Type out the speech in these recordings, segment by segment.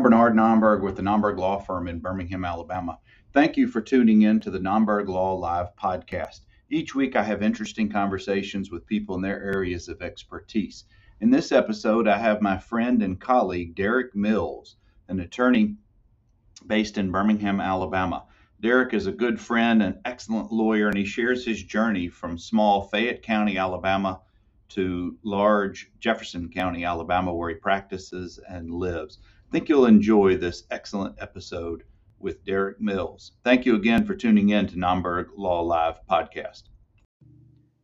I'm Bernard Nomberg with the Nomberg Law Firm in Birmingham, Alabama. Thank you for tuning in to the Nomberg Law Live podcast. Each week, I have interesting conversations with people in their areas of expertise. In this episode, I have my friend and colleague, Derek Mills, an attorney based in Birmingham, Alabama. Derek is a good friend, an excellent lawyer, and he shares his journey from small Fayette County, Alabama to large Jefferson County, Alabama, where he practices and lives. Think you'll enjoy this excellent episode with Derek Mills. Thank you again for tuning in to Nomberg Law Live podcast.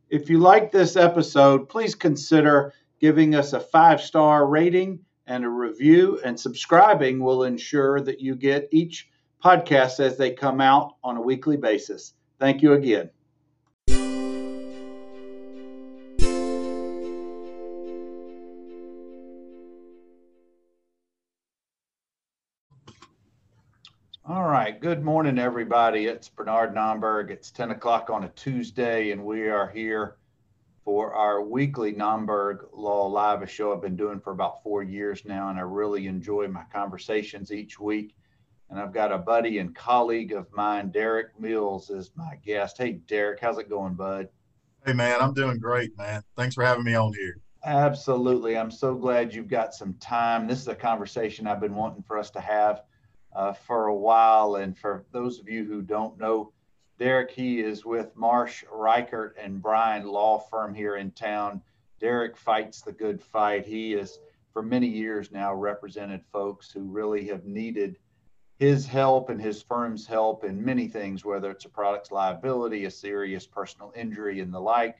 If you like this episode, please consider giving us a five star rating and a review, and subscribing will ensure that you get each podcast as they come out on a weekly basis. Thank you again. Right. Good morning, everybody. It's Bernard Nomberg. It's 10 o'clock on a Tuesday, and we are here for our weekly Nomberg Law Live, a show I've been doing for about four years now, and I really enjoy my conversations each week. And I've got a buddy and colleague of mine, Derek Mills, as my guest. Hey, Derek, how's it going, bud? Hey, man, I'm doing great, man. Thanks for having me on here. Absolutely. I'm so glad you've got some time. This is a conversation I've been wanting for us to have uh, for a while. And for those of you who don't know, Derek, he is with Marsh, Rickard, and Bryan Law Firm here in town. Derek fights the good fight. He has, for many years now, represented folks who really have needed his help and his firm's help in many things, whether it's a product's liability, a serious personal injury, and the like.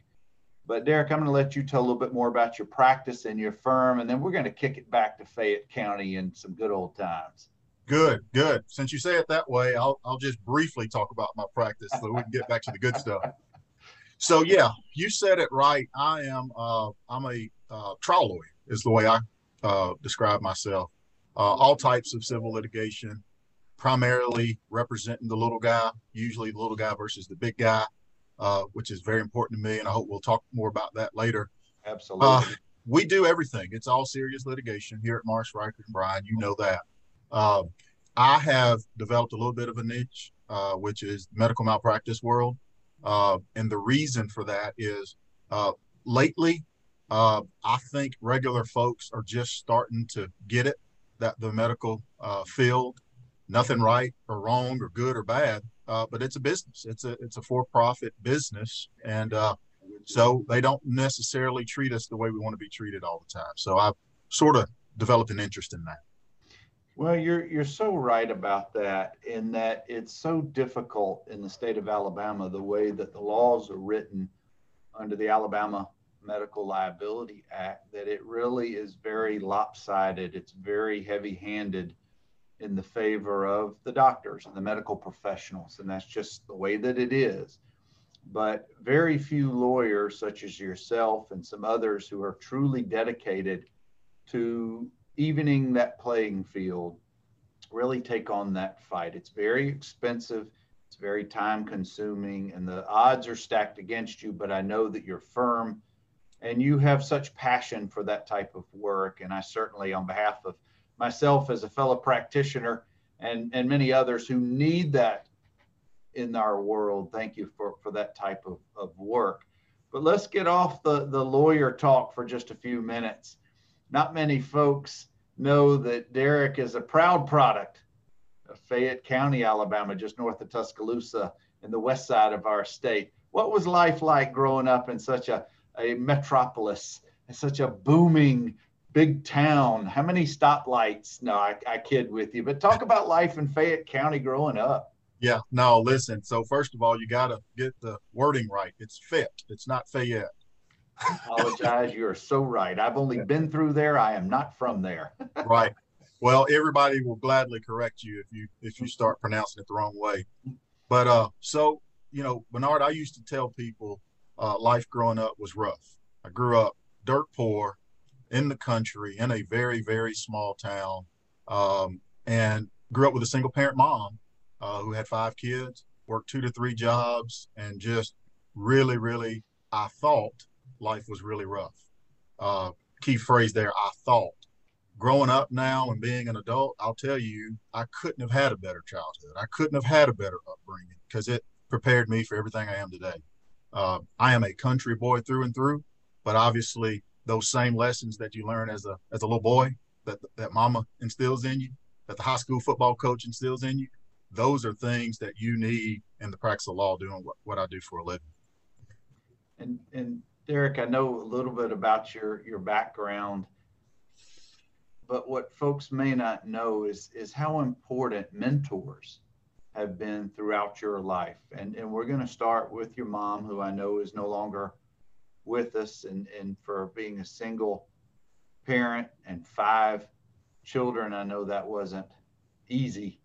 But Derek, I'm going to let you tell a little bit more about your practice and your firm, and then we're going to kick it back to Fayette County in some good old times. Good, good. Since you say it that way, I'll I'll just briefly talk about my practice so we can get back to the good stuff. So yeah, you said it right. I am uh, I'm a uh, trial lawyer is the way I uh, describe myself. Uh, all types of civil litigation, primarily representing the little guy, usually the little guy versus the big guy, uh, which is very important to me, and I hope we'll talk more about that later. Absolutely. Uh, we do everything. It's all serious litigation here at Marsh Rickard and Bryan. You know that. Uh, I have developed a little bit of a niche, uh, which is medical malpractice world. Uh, and the reason for that is uh, lately, uh, I think regular folks are just starting to get it that the medical uh, field, nothing right or wrong or good or bad, but it's a business. It's a it's a for-profit business, and so they don't necessarily treat us the way we want to be treated all the time. So I've sort of developed an interest in that. Well, you're you're so right about that in that it's so difficult in the state of Alabama the way that the laws are written under the Alabama Medical Liability Act that it really is very lopsided. It's very heavy-handed in the favor of the doctors and the medical professionals, and that's just the way that it is. But very few lawyers, such as yourself and some others who are truly dedicated to evening that playing field, really take on that fight. It's very expensive, it's very time consuming, and the odds are stacked against you. But I know that you're firm and you have such passion for that type of work. And I certainly, on behalf of myself as a fellow practitioner and, and many others who need that in our world, thank you for, for that type of, of work. But let's get off the, the lawyer talk for just a few minutes not many folks know that Derek is a proud product of Fayette County, Alabama, just north of Tuscaloosa in the west side of our state. What was life like growing up in such a, a metropolis, in such a booming big town? How many stoplights? No, I, I kid with you, but talk about life in Fayette County growing up. Yeah, no, listen. So, first of all, you got to get the wording right. It's fit, it's not Fayette apologize. You are so right. I've only been through there. I am not from there. right. Well, everybody will gladly correct you if you if you start pronouncing it the wrong way. But uh, so you know, Bernard, I used to tell people uh, life growing up was rough. I grew up dirt poor in the country in a very very small town, um, and grew up with a single parent mom uh, who had five kids, worked two to three jobs, and just really really I thought life was really rough. Uh, key phrase there, I thought. growing up now and being an adult, I'll tell you, I couldn't have had a better childhood. I couldn't have had a better upbringing because it prepared me for everything I am today. Uh, I am a country boy through and through, but obviously those same lessons that you learn as a as a little boy that that mama instills in you, that the high school football coach instills in you, those are things that you need in the practice of law doing what, what I do for a living. And and Derek, I know a little bit about your your background, but what folks may not know is is how important mentors have been throughout your life. And and we're going to start with your mom, who I know is no longer with us, and and for being a single parent and five children, I know that wasn't easy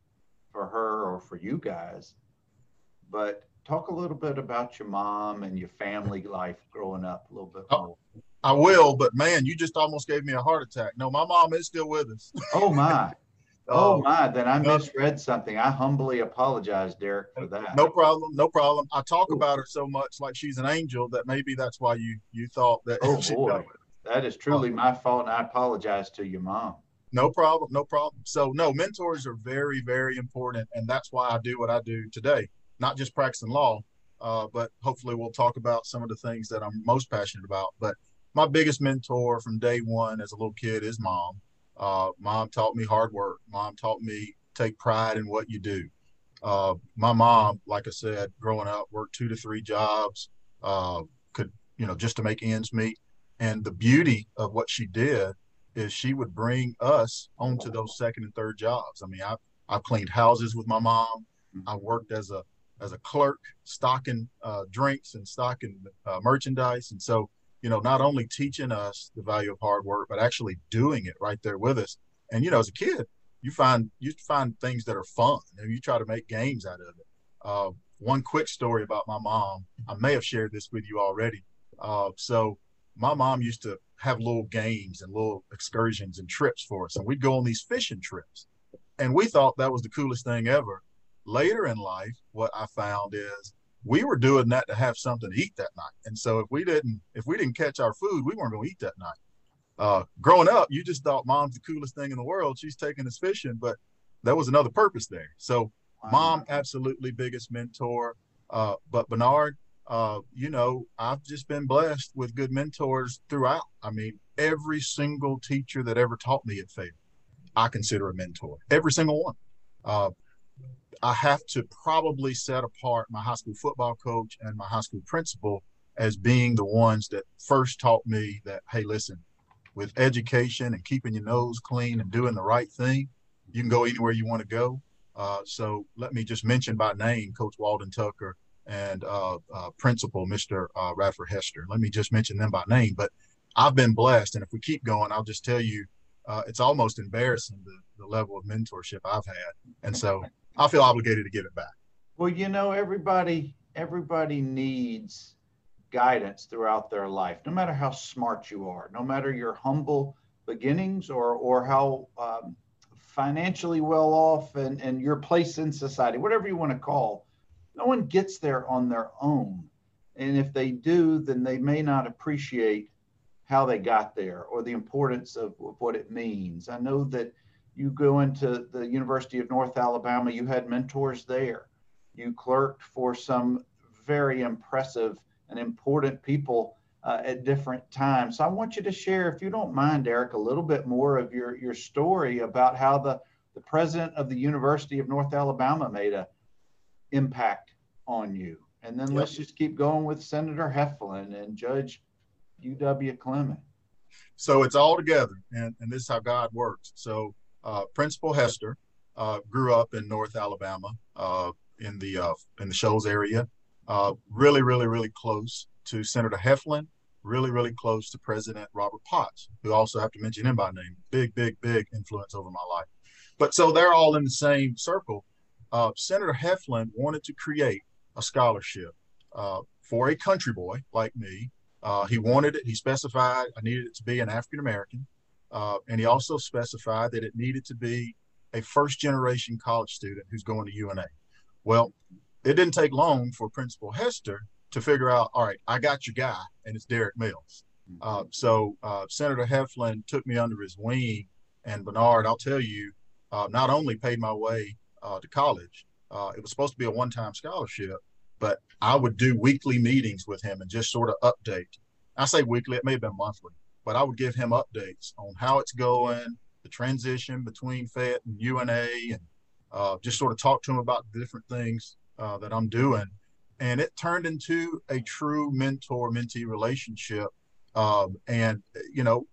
for her or for you guys. But talk a little bit about your mom and your family life growing up a little bit oh, more. I will, but man, you just almost gave me a heart attack. No, my mom is still with us. oh my. Oh um, my, then I misread something. I humbly apologize, Derek, for that. No problem, no problem. I talk Ooh. about her so much like she's an angel that maybe that's why you you thought that. Oh boy, that is truly um, my fault, and I apologize to your mom. No problem, no problem. So no, mentors are very, very important, and that's why I do what I do today not just practicing law, uh, but hopefully we'll talk about some of the things that I'm most passionate about. But my biggest mentor from day one as a little kid is mom. Uh, mom taught me hard work. Mom taught me take pride in what you do. Uh, my mom, like I said, growing up, worked two to three jobs, uh, could you know just to make ends meet. And the beauty of what she did is she would bring us onto those second and third jobs. I mean, I I cleaned houses with my mom. I worked as a as a clerk stocking uh, drinks and stocking uh, merchandise. And so, you know, not only teaching us the value of hard work, but actually doing it right there with us. And, you know, as a kid, you find you find things that are fun and you try to make games out of it. Uh, one quick story about my mom. I may have shared this with you already. Uh, so my mom used to have little games and little excursions and trips for us, and we'd go on these fishing trips. And we thought that was the coolest thing ever later in life, what I found is we were doing that to have something to eat that night. And so if we didn't, if we didn't catch our food, we weren't going to eat that night. Uh, growing up, you just thought mom's the coolest thing in the world. She's taking us fishing, but there was another purpose there. So mom, absolutely biggest mentor. Uh, but Bernard, uh, you know, I've just been blessed with good mentors throughout. I mean, every single teacher that ever taught me at Fayetteville, I consider a mentor. Every single one. Uh, I have to probably set apart my high school football coach and my high school principal as being the ones that first taught me that, hey, listen, with education and keeping your nose clean and doing the right thing, you can go anywhere you want to go. Uh, so let me just mention by name Coach Walden Tucker and uh, uh, Principal Mr. Uh, Radford Hester. Let me just mention them by name. But I've been blessed, and if we keep going, I'll just tell you, uh, it's almost embarrassing the, the level of mentorship I've had. And so I feel obligated to give it back. Well, you know, everybody everybody needs guidance throughout their life, no matter how smart you are, no matter your humble beginnings or or how um, financially well off and and your place in society, whatever you want to call. No one gets there on their own, and if they do, then they may not appreciate how they got there or the importance of, of what it means. I know that you go into the University of North Alabama, you had mentors there. You clerked for some very impressive and important people uh, at different times. So I want you to share, if you don't mind, Eric, a little bit more of your, your story about how the, the president of the University of North Alabama made an impact on you. And then yep. let's just keep going with Senator Heflin and Judge UW Clemon. So it's all together, and, and this is how God works. So uh, Principal Hester uh, grew up in North Alabama uh, in the uh, in the Shoals area. Uh, really, really, really close to Senator Heflin. Really, really close to President Robert Potts, who also have to mention him by name. Big, big, big influence over my life. But so they're all in the same circle. Senator Heflin wanted to create a scholarship for a country boy like me. he wanted it. He specified I needed it to be an African American. Uh, and he also specified that it needed to be a first generation college student who's going to UNA. Well, it didn't take long for Principal Hester to figure out, all right, I got your guy, and it's Derek Mills. Uh, so uh, Senator Heflin took me under his wing And Bernard, I'll tell you, uh, not only paid my way uh, to college, uh, it was supposed to be a one time scholarship, but I would do weekly meetings with him and just sort of update. I say weekly, it may have been monthly, but I would give him updates on how it's going, the transition between FET and UNA, and uh, just sort of talk to him about the different things uh, that I'm doing. And it turned into a true mentor mentee relationship. Um, and, you know,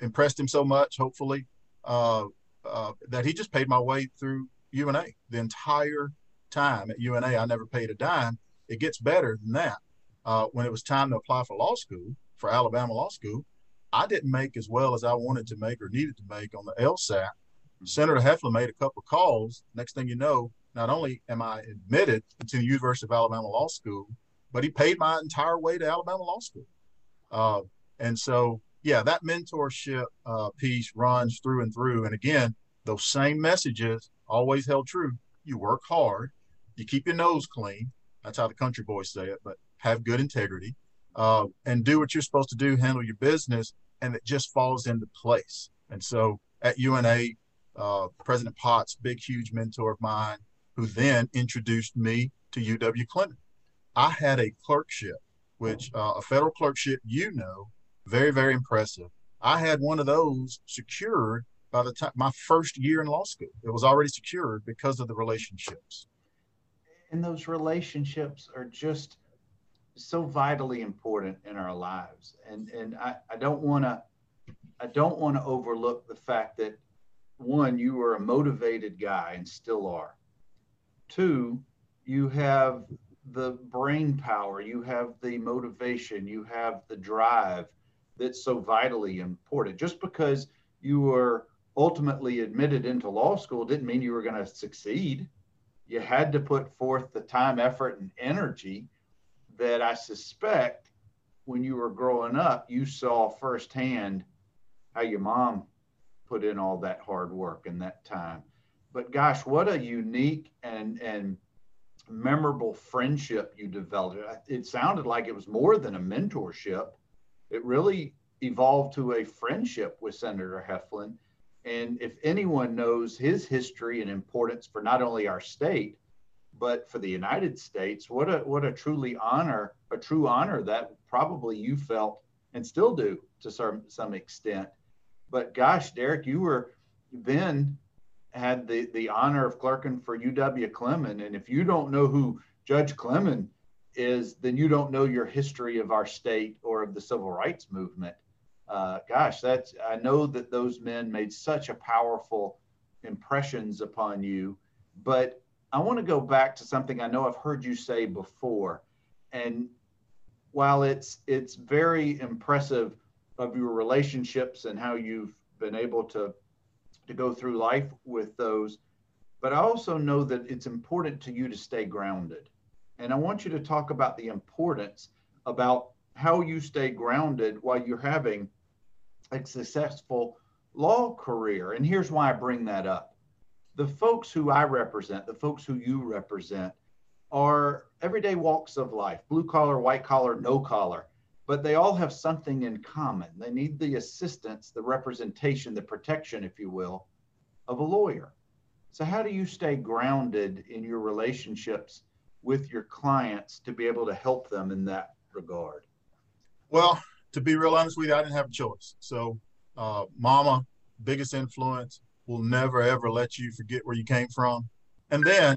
impressed him so much, hopefully, uh, uh, that he just paid my way through UNA the entire time at UNA. I never paid a dime. It gets better than that. Uh, when it was time to apply for law school, for Alabama Law School, I didn't make as well as I wanted to make or needed to make on the LSAT. Senator Heflin made a couple of calls. Next thing you know, not only am I admitted to the University of Alabama Law School, but he paid my entire way to Alabama Law School. Uh, and so, yeah, that mentorship uh, piece runs through and through. And again, those same messages always held true. You work hard, you keep your nose clean. That's how the country boys say it, but have good integrity uh, and do what you're supposed to do, handle your business, and it just falls into place. And so at UNA, uh, President Potts, big, huge mentor of mine, who then introduced me to UW Clemon. I had a clerkship, which uh, a federal clerkship, you know, very, very impressive. I had one of those secured by the time my first year in law school. It was already secured because of the relationships. And those relationships are just so vitally important in our lives. And and I, I don't want to I don't want to overlook the fact that one, you were a motivated guy and still are. Two, you have the brain power, you have the motivation, you have the drive that's so vitally important. Just because you were ultimately admitted into law school didn't mean you were going to succeed. You had to put forth the time, effort, and energy that I suspect when you were growing up, you saw firsthand how your mom put in all that hard work in that time. But gosh, what a unique and and memorable friendship you developed. It sounded like it was more than a mentorship. It really evolved to a friendship with Senator Heflin. And if anyone knows his history and importance for not only our state, but for the United States, what a what a truly honor, a true honor that probably you felt and still do to some some extent. But gosh, Derek, you were then had the the honor of clerking for UW Clemon, and if you don't know who Judge Clemon is, then you don't know your history of our state or of the civil rights movement. Uh, gosh, that's I know that those men made such a powerful impressions upon you, but I want to go back to something I know I've heard you say before. And while it's it's very impressive of your relationships and how you've been able to to go through life with those, but I also know that it's important to you to stay grounded. And I want you to talk about the importance about how you stay grounded while you're having a successful law career. And here's why I bring that up the folks who I represent, the folks who you represent, are everyday walks of life blue collar, white collar, no collar. But they all have something in common. They need the assistance, the representation, the protection, if you will, of a lawyer. So, how do you stay grounded in your relationships with your clients to be able to help them in that regard? Well, to be real honest with you, I didn't have a choice. So, uh, mama, biggest influence, will never ever let you forget where you came from. And then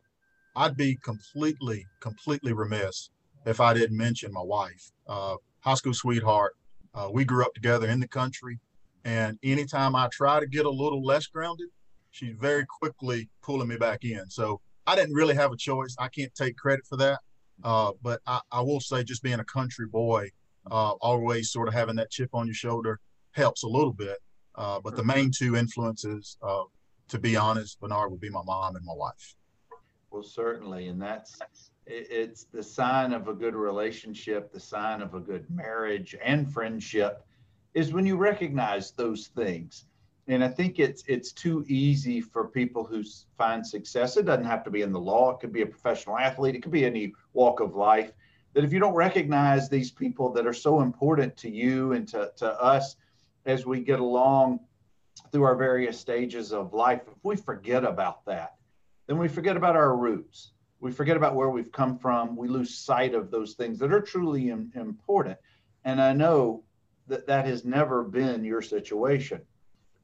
I'd be completely, completely remiss if I didn't mention my wife, uh, high school sweetheart. Uh, we grew up together in the country. And anytime I try to get a little less grounded, she's very quickly pulling me back in. So I didn't really have a choice. I can't take credit for that. Uh, but I, I, will say, just being a country boy, uh, always sort of having that chip on your shoulder helps a little bit. Uh, but the main two influences, uh, to be honest, Bernard would be my mom and my wife. Well, certainly, and that's it's the sign of a good relationship, the sign of a good marriage and friendship, is when you recognize those things. And I think it's it's too easy for people who find success. It doesn't have to be in the law. It could be a professional athlete. It could be any walk of life. That if you don't recognize these people that are so important to you and to, to us as we get along through our various stages of life, if we forget about that, then we forget about our roots. We forget about where we've come from. We lose sight of those things that are truly important. And I know that that has never been your situation.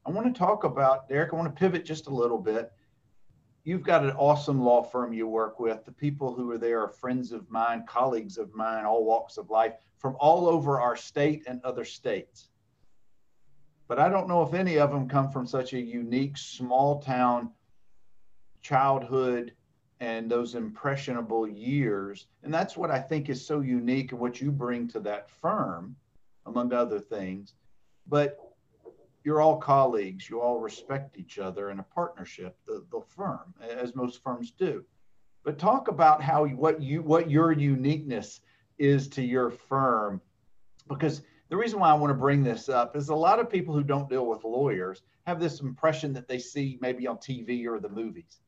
I want to talk about, Derek, I want to pivot just a little bit. You've got an awesome law firm you work with. The people who are there are friends of mine, colleagues of mine, all walks of life from all over our state and other states. But I don't know if any of them come from such a unique small town childhood and those impressionable years. And that's what I think is so unique and what you bring to that firm, among other things. But you're all colleagues, you all respect each other in a partnership, the, the firm, as most firms do. But talk about how what you what your uniqueness is to your firm, because the reason why I want to bring this up is a lot of people who don't deal with lawyers have this impression that they see maybe on TV or the movies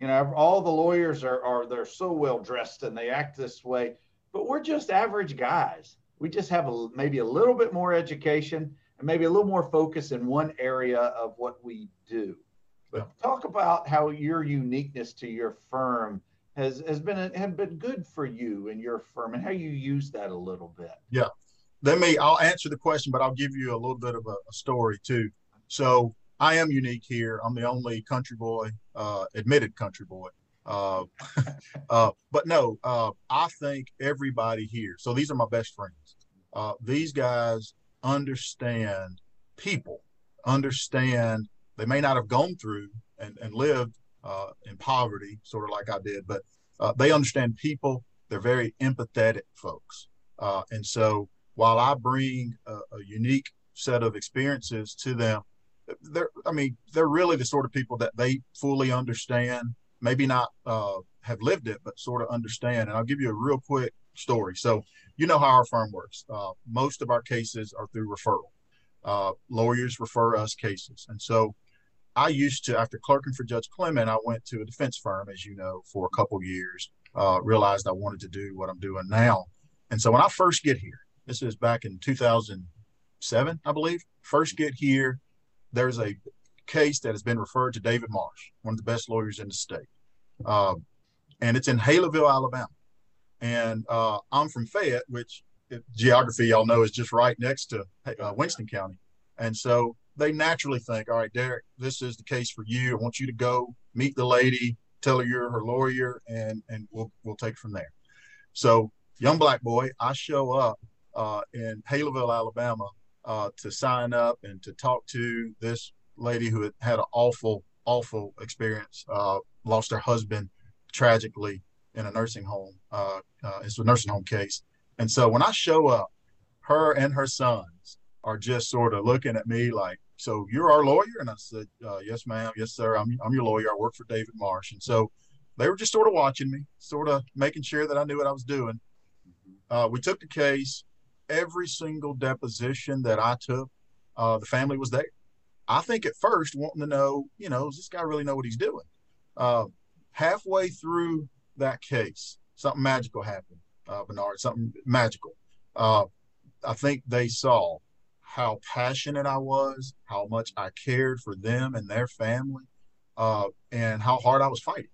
you know, all the lawyers are, are they're so well dressed and they act this way, but we're just average guys. We just have a, maybe a little bit more education and maybe a little more focus in one area of what we do. But talk about how your uniqueness to your firm has has been have been good for you and your firm and how you use that a little bit. Yeah. Let me I'll answer the question, but I'll give you a little bit of a, a story too. So I am unique here. I'm the only country boy, uh, admitted country boy. Uh, uh, but no, uh, I think everybody here. So these are my best friends. Uh, these guys understand people, understand. They may not have gone through and, and lived uh, in poverty, sort of like I did, but they understand people. They're very empathetic folks. and so while I bring a, a unique set of experiences to them, they're I mean they're really the sort of people that they fully understand. Maybe not uh, have lived it, but sort of understand. And I'll give you a real quick story. So you know how our firm works. Uh, most of our cases are through referral. Uh, lawyers refer us cases, and so I used to after clerking for Judge Clemon, I went to a defense firm, as you know, for a couple years. Uh, realized I wanted to do what I'm doing now, and so when I first get here, this is back in 2007, I believe. First get here, there's a case that has been referred to David Marsh, one of the best lawyers in the state. Uh, and it's in Haleyville, Alabama. And uh, I'm from Fayette, which geography, y'all know, is just right next to uh, Winston County. And so they naturally think, all right, Derek, this is the case for you. I want you to go meet the lady, tell her you're her lawyer, and, and we'll, we'll take from there. So, young black boy, I show up uh, in Haleyville, Alabama uh, to sign up and to talk to this lady who had had an awful, awful experience, uh, lost her husband tragically in a nursing home. Uh, uh, it's a nursing home case. And so when I show up, her and her sons are just sort of looking at me like, so you're our lawyer? And I said, uh, yes, ma'am. Yes, sir. I'm, I'm your lawyer. I work for David Marsh. And so they were just sort of watching me, sort of making sure that I knew what I was doing. Uh, we took the case every single deposition that I took, uh, the family was there. I think at first wanting to know, you know, does this guy really know what he's doing? Uh, halfway through that case, something magical happened, uh, Bernard, something magical. Uh, I think they saw how passionate I was, how much I cared for them and their family, uh, and how hard I was fighting.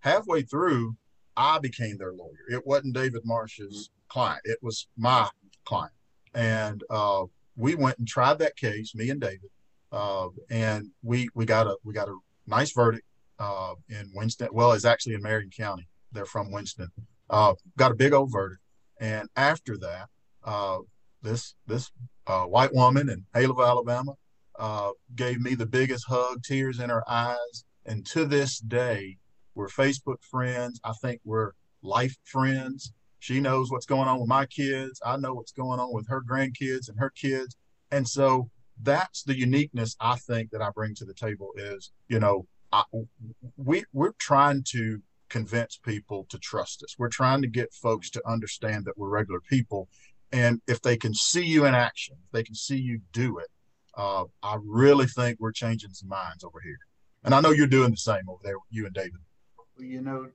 Halfway through, I became their lawyer. It wasn't David Marsh's client, it was my client. And uh, we went and tried that case, me and David, uh, and we we got a we got a nice verdict uh, in Winston. Well, it's actually in Marion County. They're from Winston. Uh, got a big old verdict, and after that, uh, this this uh, white woman in Haleyville, Alabama, gave me the biggest hug, tears in her eyes, and to this day, we're Facebook friends. I think we're life friends. She knows what's going on with my kids. I know what's going on with her grandkids and her kids. And so that's the uniqueness I think that I bring to the table is, you know, I, we we're trying to convince people to trust us. We're trying to get folks to understand that we're regular people. And if they can see you in action, if they can see you do it, uh, I really think we're changing some minds over here. And I know you're doing the same over there, you and David. You know,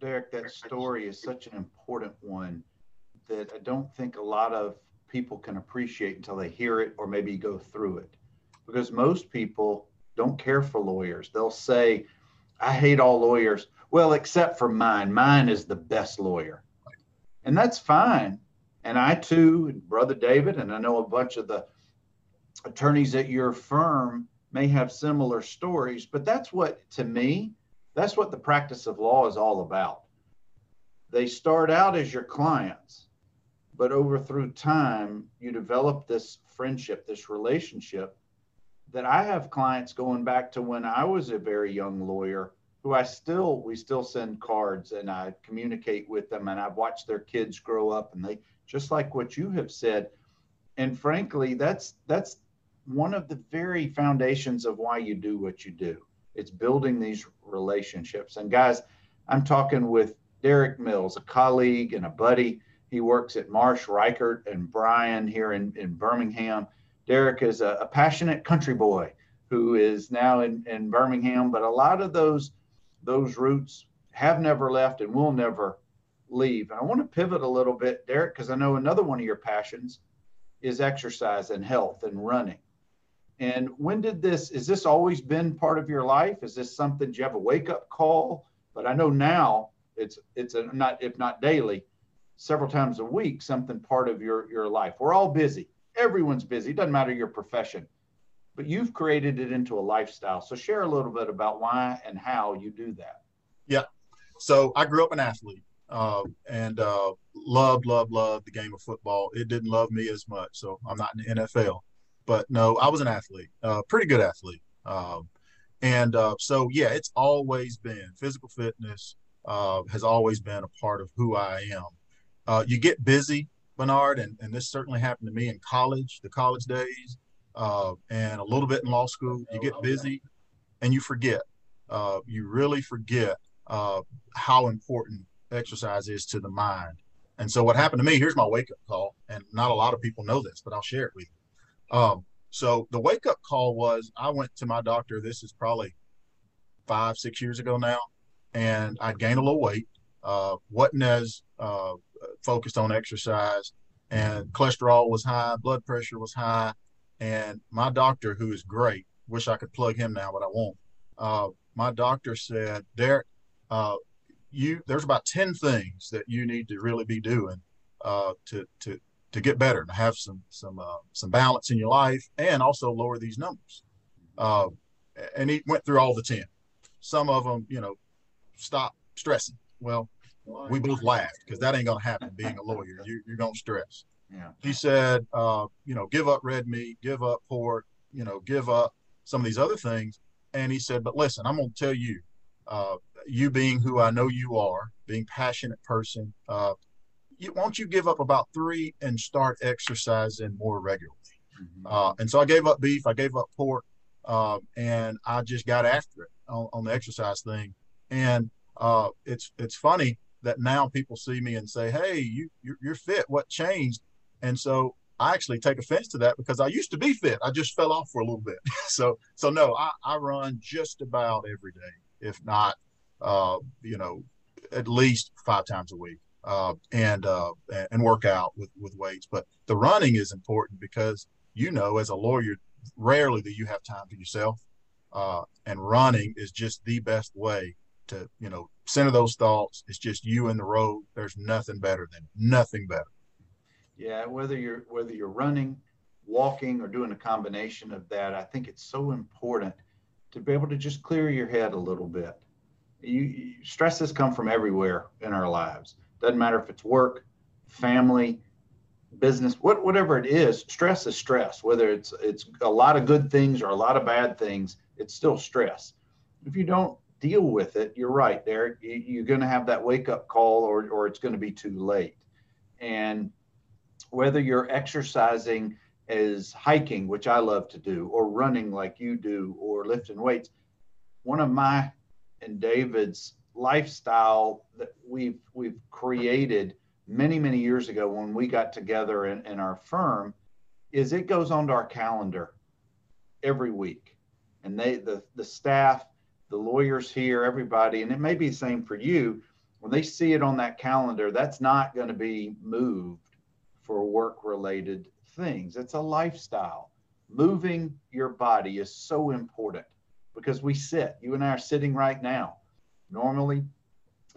Derek, that story is such an important one that I don't think a lot of people can appreciate until they hear it or maybe go through it. because most people don't care for lawyers. They'll say, I hate all lawyers. Well, except for mine. Mine is the best lawyer. And that's fine. And I too, Brother David, and I know a bunch of the attorneys at your firm may have similar stories, but that's what, to me, that's what the practice of law is all about. They start out as your clients, but over through time, you develop this friendship, this relationship that I have clients going back to when I was a very young lawyer who I still we still send cards and I communicate with them and I've watched their kids grow up and they just like what you have said and frankly that's that's one of the very foundations of why you do what you do it's building these relationships and guys I'm talking with Derek Mills a colleague and a buddy he works at Marsh Rickard and Bryan here in, in Birmingham Derek is a, a passionate country boy who is now in, in Birmingham but a lot of those those roots have never left and will never leave. And I want to pivot a little bit, Derek, because I know another one of your passions is exercise and health and running. And when did this, is this always been part of your life? Is this something, do you have a wake up call? But I know now it's, it's a, not, if not daily, several times a week, something part of your, your life. We're all busy. Everyone's busy. It doesn't matter your profession but you've created it into a lifestyle. So share a little bit about why and how you do that. Yeah. So I grew up an athlete uh, and uh, loved, loved, loved the game of football. It didn't love me as much. So I'm not in the NFL. But no, I was an athlete, uh, pretty good athlete. Um, and uh, so, yeah, it's always been physical fitness uh, has always been a part of who I am. Uh, you get busy, Bernard, and, and this certainly happened to me in college, the college days uh, and a little bit in law school. You get busy and you forget. Uh, you really forget how important exercise is to the mind. And so, what happened to me, here's my wake up call. And not a lot of people know this, but I'll share it with you. Um, so, the wake up call was I went to my doctor. This is probably five, six years ago now. And I gained a little weight, uh, wasn't as uh, focused on exercise, and cholesterol was high, blood pressure was high and my doctor, who is great, wish I could plug him now, but I won't. Uh, my doctor said, Derek, uh, you there's about ten things that you need to really be doing uh, to to to get better and have some some uh, some balance in your life, and also lower these numbers. Uh, and he went through all the ten. Some of them, you know, stop stressing. Well, we both laughed because that ain't gonna happen. Being a lawyer, you, you're gonna stress. Yeah. He said, uh, you know, give up red meat, give up pork, you know, give up some of these other things. And he said, but listen, I'm going to tell you, uh, you being who I know you are, being passionate person, uh, you, won't you give up about three and start exercising more regularly? Mm-hmm. Uh, and so I gave up beef, I gave up pork, uh, and I just got after it on, on the exercise thing. And uh, it's it's funny that now people see me and say, "Hey, you you're, you're fit. What changed?" And so I actually take offense to that because I used to be fit. I just fell off for a little bit. so, so no, I, I run just about every day, if not, uh, you know, at least five times a week, uh, and uh, and work out with with weights. But the running is important because you know, as a lawyer, rarely do you have time for yourself, uh, and running is just the best way to you know center those thoughts. It's just you and the road. There's nothing better than nothing better. Yeah, whether you're whether you're running, walking, or doing a combination of that, I think it's so important to be able to just clear your head a little bit. You stresses come from everywhere in our lives. Doesn't matter if it's work, family, business, what, whatever it is. Stress is stress. Whether it's it's a lot of good things or a lot of bad things, it's still stress. If you don't deal with it, you're right, Derek. You're going to have that wake up call, or or it's going to be too late. And whether you're exercising as hiking, which I love to do, or running like you do, or lifting weights, one of my and David's lifestyle that we've we've created many many years ago when we got together in, in our firm is it goes onto our calendar every week and they the the staff the lawyers here everybody and it may be the same for you when they see it on that calendar that's not going to be moved for work related things. It's a lifestyle. moving your body is so important because we sit. You and I are sitting right now. Normally,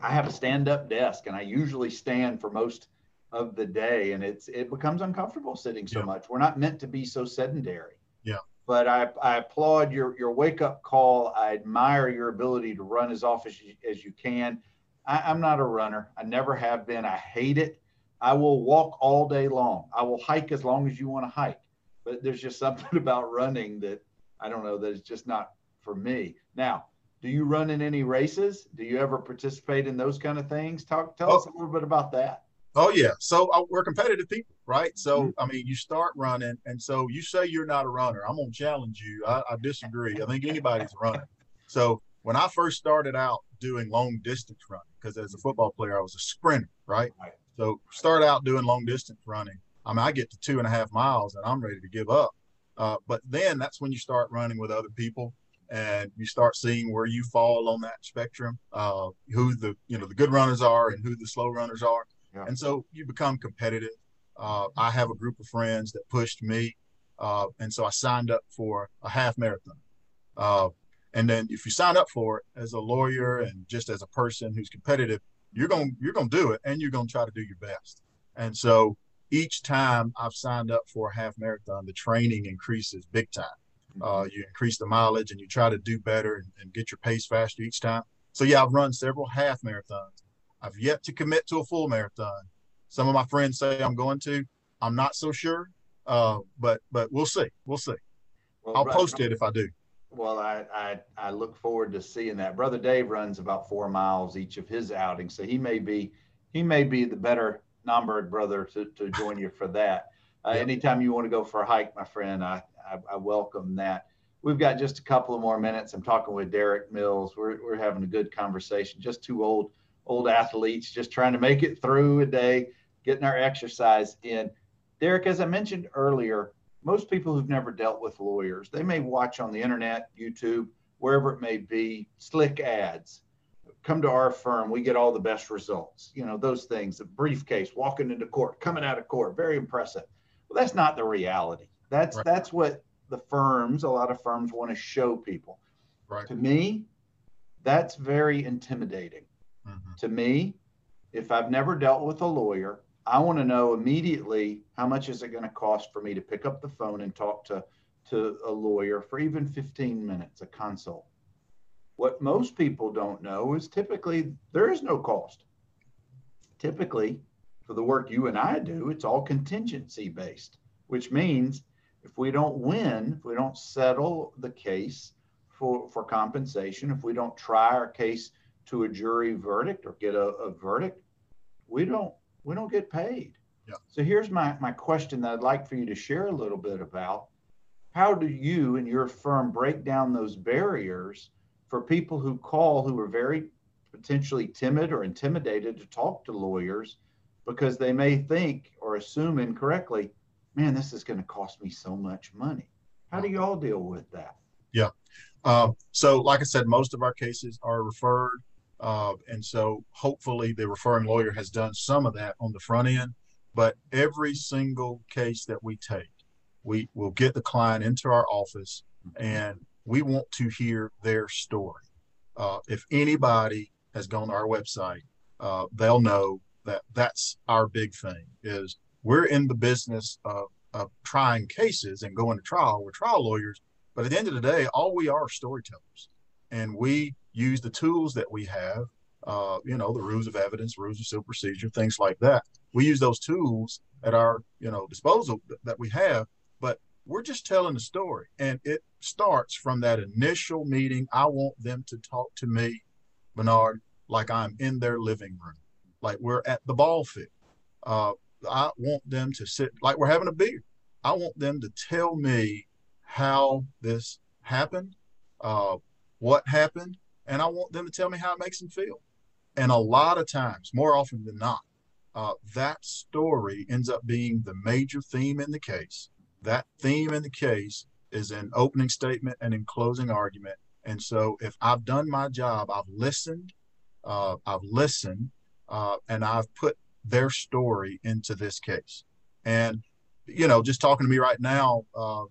I have a stand-up desk, and I usually stand for most of the day, and it's it becomes uncomfortable sitting so yeah. much. We're not meant to be so sedentary. Yeah. But I, I applaud your your wake up call. I admire your ability to run as often as you, as you can. I, I'm not a runner. I never have been. I hate it. I will walk all day long. I will hike as long as you want to hike. But there's just something about running that I don't know that it's just not for me. Now, do you run in any races? Do you ever participate in those kind of things? Talk, tell oh. us a little bit about that. Oh yeah, so uh, we're competitive people, right? So mm-hmm. I mean, you start running, and so you say you're not a runner. I'm gonna challenge you. I, I disagree. I think anybody's running. So when I first started out doing long distance running, because as a football player I was a sprinter, right? right? So start out doing long distance running. I mean, I get to two and a half miles and I'm ready to give up. Uh, but then that's when you start running with other people and you start seeing where you fall on that spectrum, uh, who the you know the good runners are and who the slow runners are, yeah. and so you become competitive. Uh, I have a group of friends that pushed me, uh, and so I signed up for a half marathon. Uh, and then if you sign up for it as a lawyer and just as a person who's competitive, you're going you're going to do it and you're going to try to do your best. And so each time I've signed up for a half marathon, the training increases big time. Uh, you increase the mileage and you try to do better and, and, get your pace faster each time. So yeah, I've run several half marathons. I've yet to commit to a full marathon. Some of my friends say I'm going to. I'm not so sure, uh, but but we'll see. We'll see. Well, I'll post it if I do. Well, I, I I look forward to seeing that. Brother Dave runs about four miles each of his outings, so he may be he may be the better Nomberg brother to, to join you for that. Uh, yep. Anytime you want to go for a hike, my friend, I, I, I, welcome that. We've got just a couple of more minutes. I'm talking with Derek Mills. We're, we're having a good conversation. Just two old old athletes, just trying to make it through a day, getting our exercise in. Derek, as I mentioned earlier, most people who've never dealt with lawyers, they may watch on the internet, YouTube, wherever it may be, slick ads. Come to our firm, we get all the best results. You know, those things, a briefcase, walking into court, coming out of court, very impressive. Well, that's not the reality. That's right. that's what the firms, a lot of firms want to show people. Right. To me, that's very intimidating. Mm-hmm. To me, if I've never dealt with a lawyer, I want to know immediately how much is it going to cost for me to pick up the phone and talk to to a lawyer for even 15 minutes, a consult. What most people don't know is typically there is no cost. Typically, for the work you and I do, it's all contingency based, which means if we don't win, if we don't settle the case for, for compensation, if we don't try our case to a jury verdict or get a, a verdict, we don't we don't get paid. Yeah. So here's my, my question that I'd like for you to share a little bit about. How do you and your firm break down those barriers for people who call who are very potentially timid or intimidated to talk to lawyers because they may think or assume incorrectly, man, this is going to cost me so much money. How do you all deal with that? Yeah. Um, so, like I said, most of our cases are referred. Uh, and so, hopefully, the referring lawyer has done some of that on the front end. But every single case that we take, we will get the client into our office mm-hmm. and we want to hear their story. Uh, if anybody has gone to our website, uh, they'll know that that's our big thing is we're in the business of, of trying cases and going to trial. We're trial lawyers, but at the end of the day, all we are storytellers, and we use the tools that we have. Uh, you know, the rules of evidence, rules of civil procedure, things like that. We use those tools at our you know disposal that we have, but we're just telling the story, and it starts from that initial meeting. I want them to talk to me, Bernard, like I'm in their living room like we're at the ball field. Uh, I want them to sit like we're having a beer. I want them to tell me how this happened, uh, what happened, and I want them to tell me how it makes them feel. And a lot of times, more often than not, uh, that story ends up being the major theme in the case. That theme in the case is in opening statement and in closing argument. And so, if I've done my job, I've listened, uh, I've listened, uh, and I've put their story into this case. And you know, just talking to me right now, uh,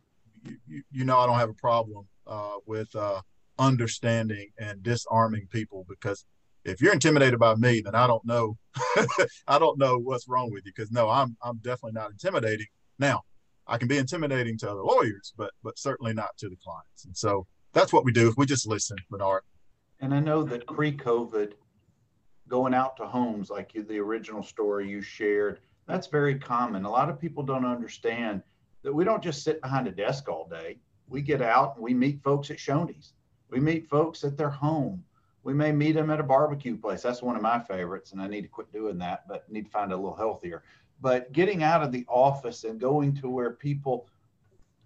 you, you know I don't have a problem uh, with uh, understanding and disarming people because if you're intimidated by me, then I don't know I don't know what's wrong with you because no, I'm I'm definitely not intimidating. Now, I can be intimidating to other lawyers, but but certainly not to the clients. And so that's what we do. If We just listen, Bernard. And I know that pre-COVID, going out to homes like the original story you shared, that's very common. A lot of people don't understand that we don't just sit behind a desk all day. We get out and we meet folks at Shoney's. We meet folks at their home. We may meet them at a barbecue place. That's one of my favorites, and I need to quit doing that, but need to find a little healthier. But getting out of the office and going to where people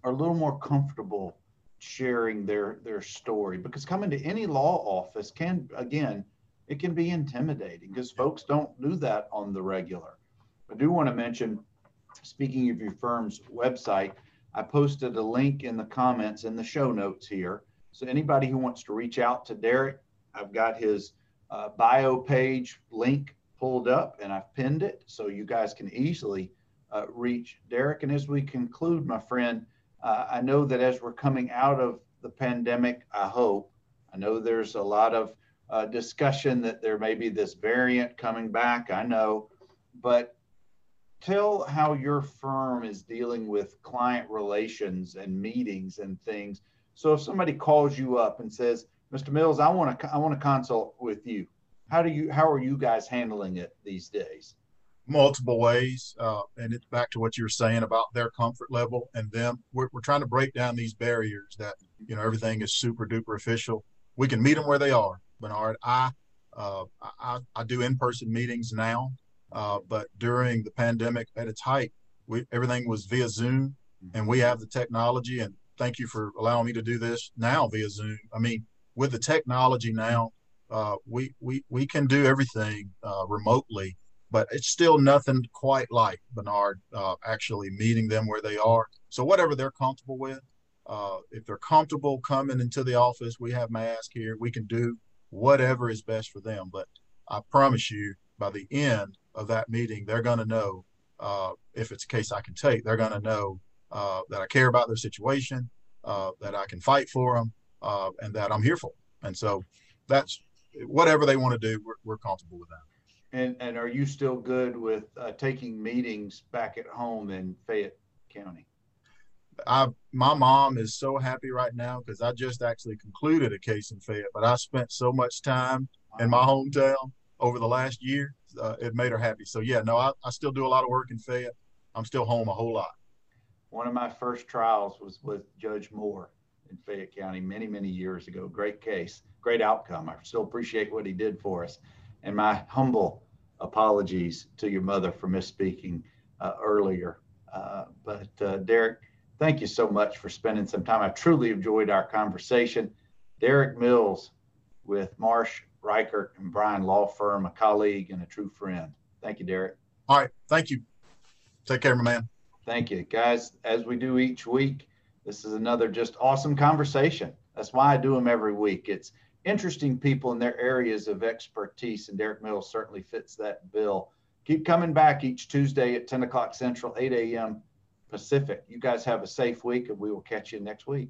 are a little more comfortable sharing their their story because coming to any law office can again it can be intimidating because folks don't do that on the regular. I do want to mention speaking of your firm's website, I posted a link in the comments in the show notes here. So anybody who wants to reach out to Derek, I've got his uh, bio page link pulled up and I've pinned it so you guys can easily uh, reach Derek. And as we conclude, my friend, uh, I know that as we're coming out of the pandemic, I hope, I know there's a lot of uh, discussion that there may be this variant coming back. I know, but tell how your firm is dealing with client relations and meetings and things. So if somebody calls you up and says, Mr. Mills, I want to I want to consult with you. How do you how are you guys handling it these days? Multiple ways, uh, and it's back to what you were saying about their comfort level and them. We're, we're trying to break down these barriers that you know everything is super duper official. We can meet them where they are. Bernard, I uh, I, I do in person meetings now uh, but during the pandemic at its height, we, everything was via Zoom, and we have the technology. And thank you for allowing me to do this now via Zoom. I mean, with the technology now, uh, we we we can do everything uh, remotely, but it's still nothing quite like Bernard uh, actually meeting them where they are. So whatever they're comfortable with, uh, if they're comfortable coming into the office, we have masks here. We can do whatever is best for them. But I promise you, by the end of that meeting, they're going to know uh, if it's a case I can take. They're going to know uh, that I care about their situation, uh, that I can fight for them, uh, and that I'm here for them. And so that's whatever they want to do. We're, we're comfortable with that. And and are you still good with uh, taking meetings back at home in Fayette County? I my mom is so happy right now because I just actually concluded a case in Fayette, but I spent so much time in my hometown over the last year uh, it made her happy. So yeah, no, I, I still do a lot of work in Fayette. I'm still home a whole lot. One of my first trials was with Judge Moore in Fayette County many, many years ago. Great case, great outcome. I still appreciate what he did for us. And my humble apologies to your mother for misspeaking uh, earlier. Uh, but uh, Derek, thank you so much for spending some time. I truly enjoyed our conversation. Derek Mills with Marsh Rickard and Bryan Law Firm, a colleague and a true friend. Thank you, Derek. All right. Thank you. Take care, my man. Thank you. Guys, as we do each week, this is another just awesome conversation. That's why I do them every week. It's interesting people in their areas of expertise, and Derek Mills certainly fits that bill. Keep coming back each Tuesday at 10 o'clock Central, 8 a.m. Pacific. You guys have a safe week, and we will catch you next week.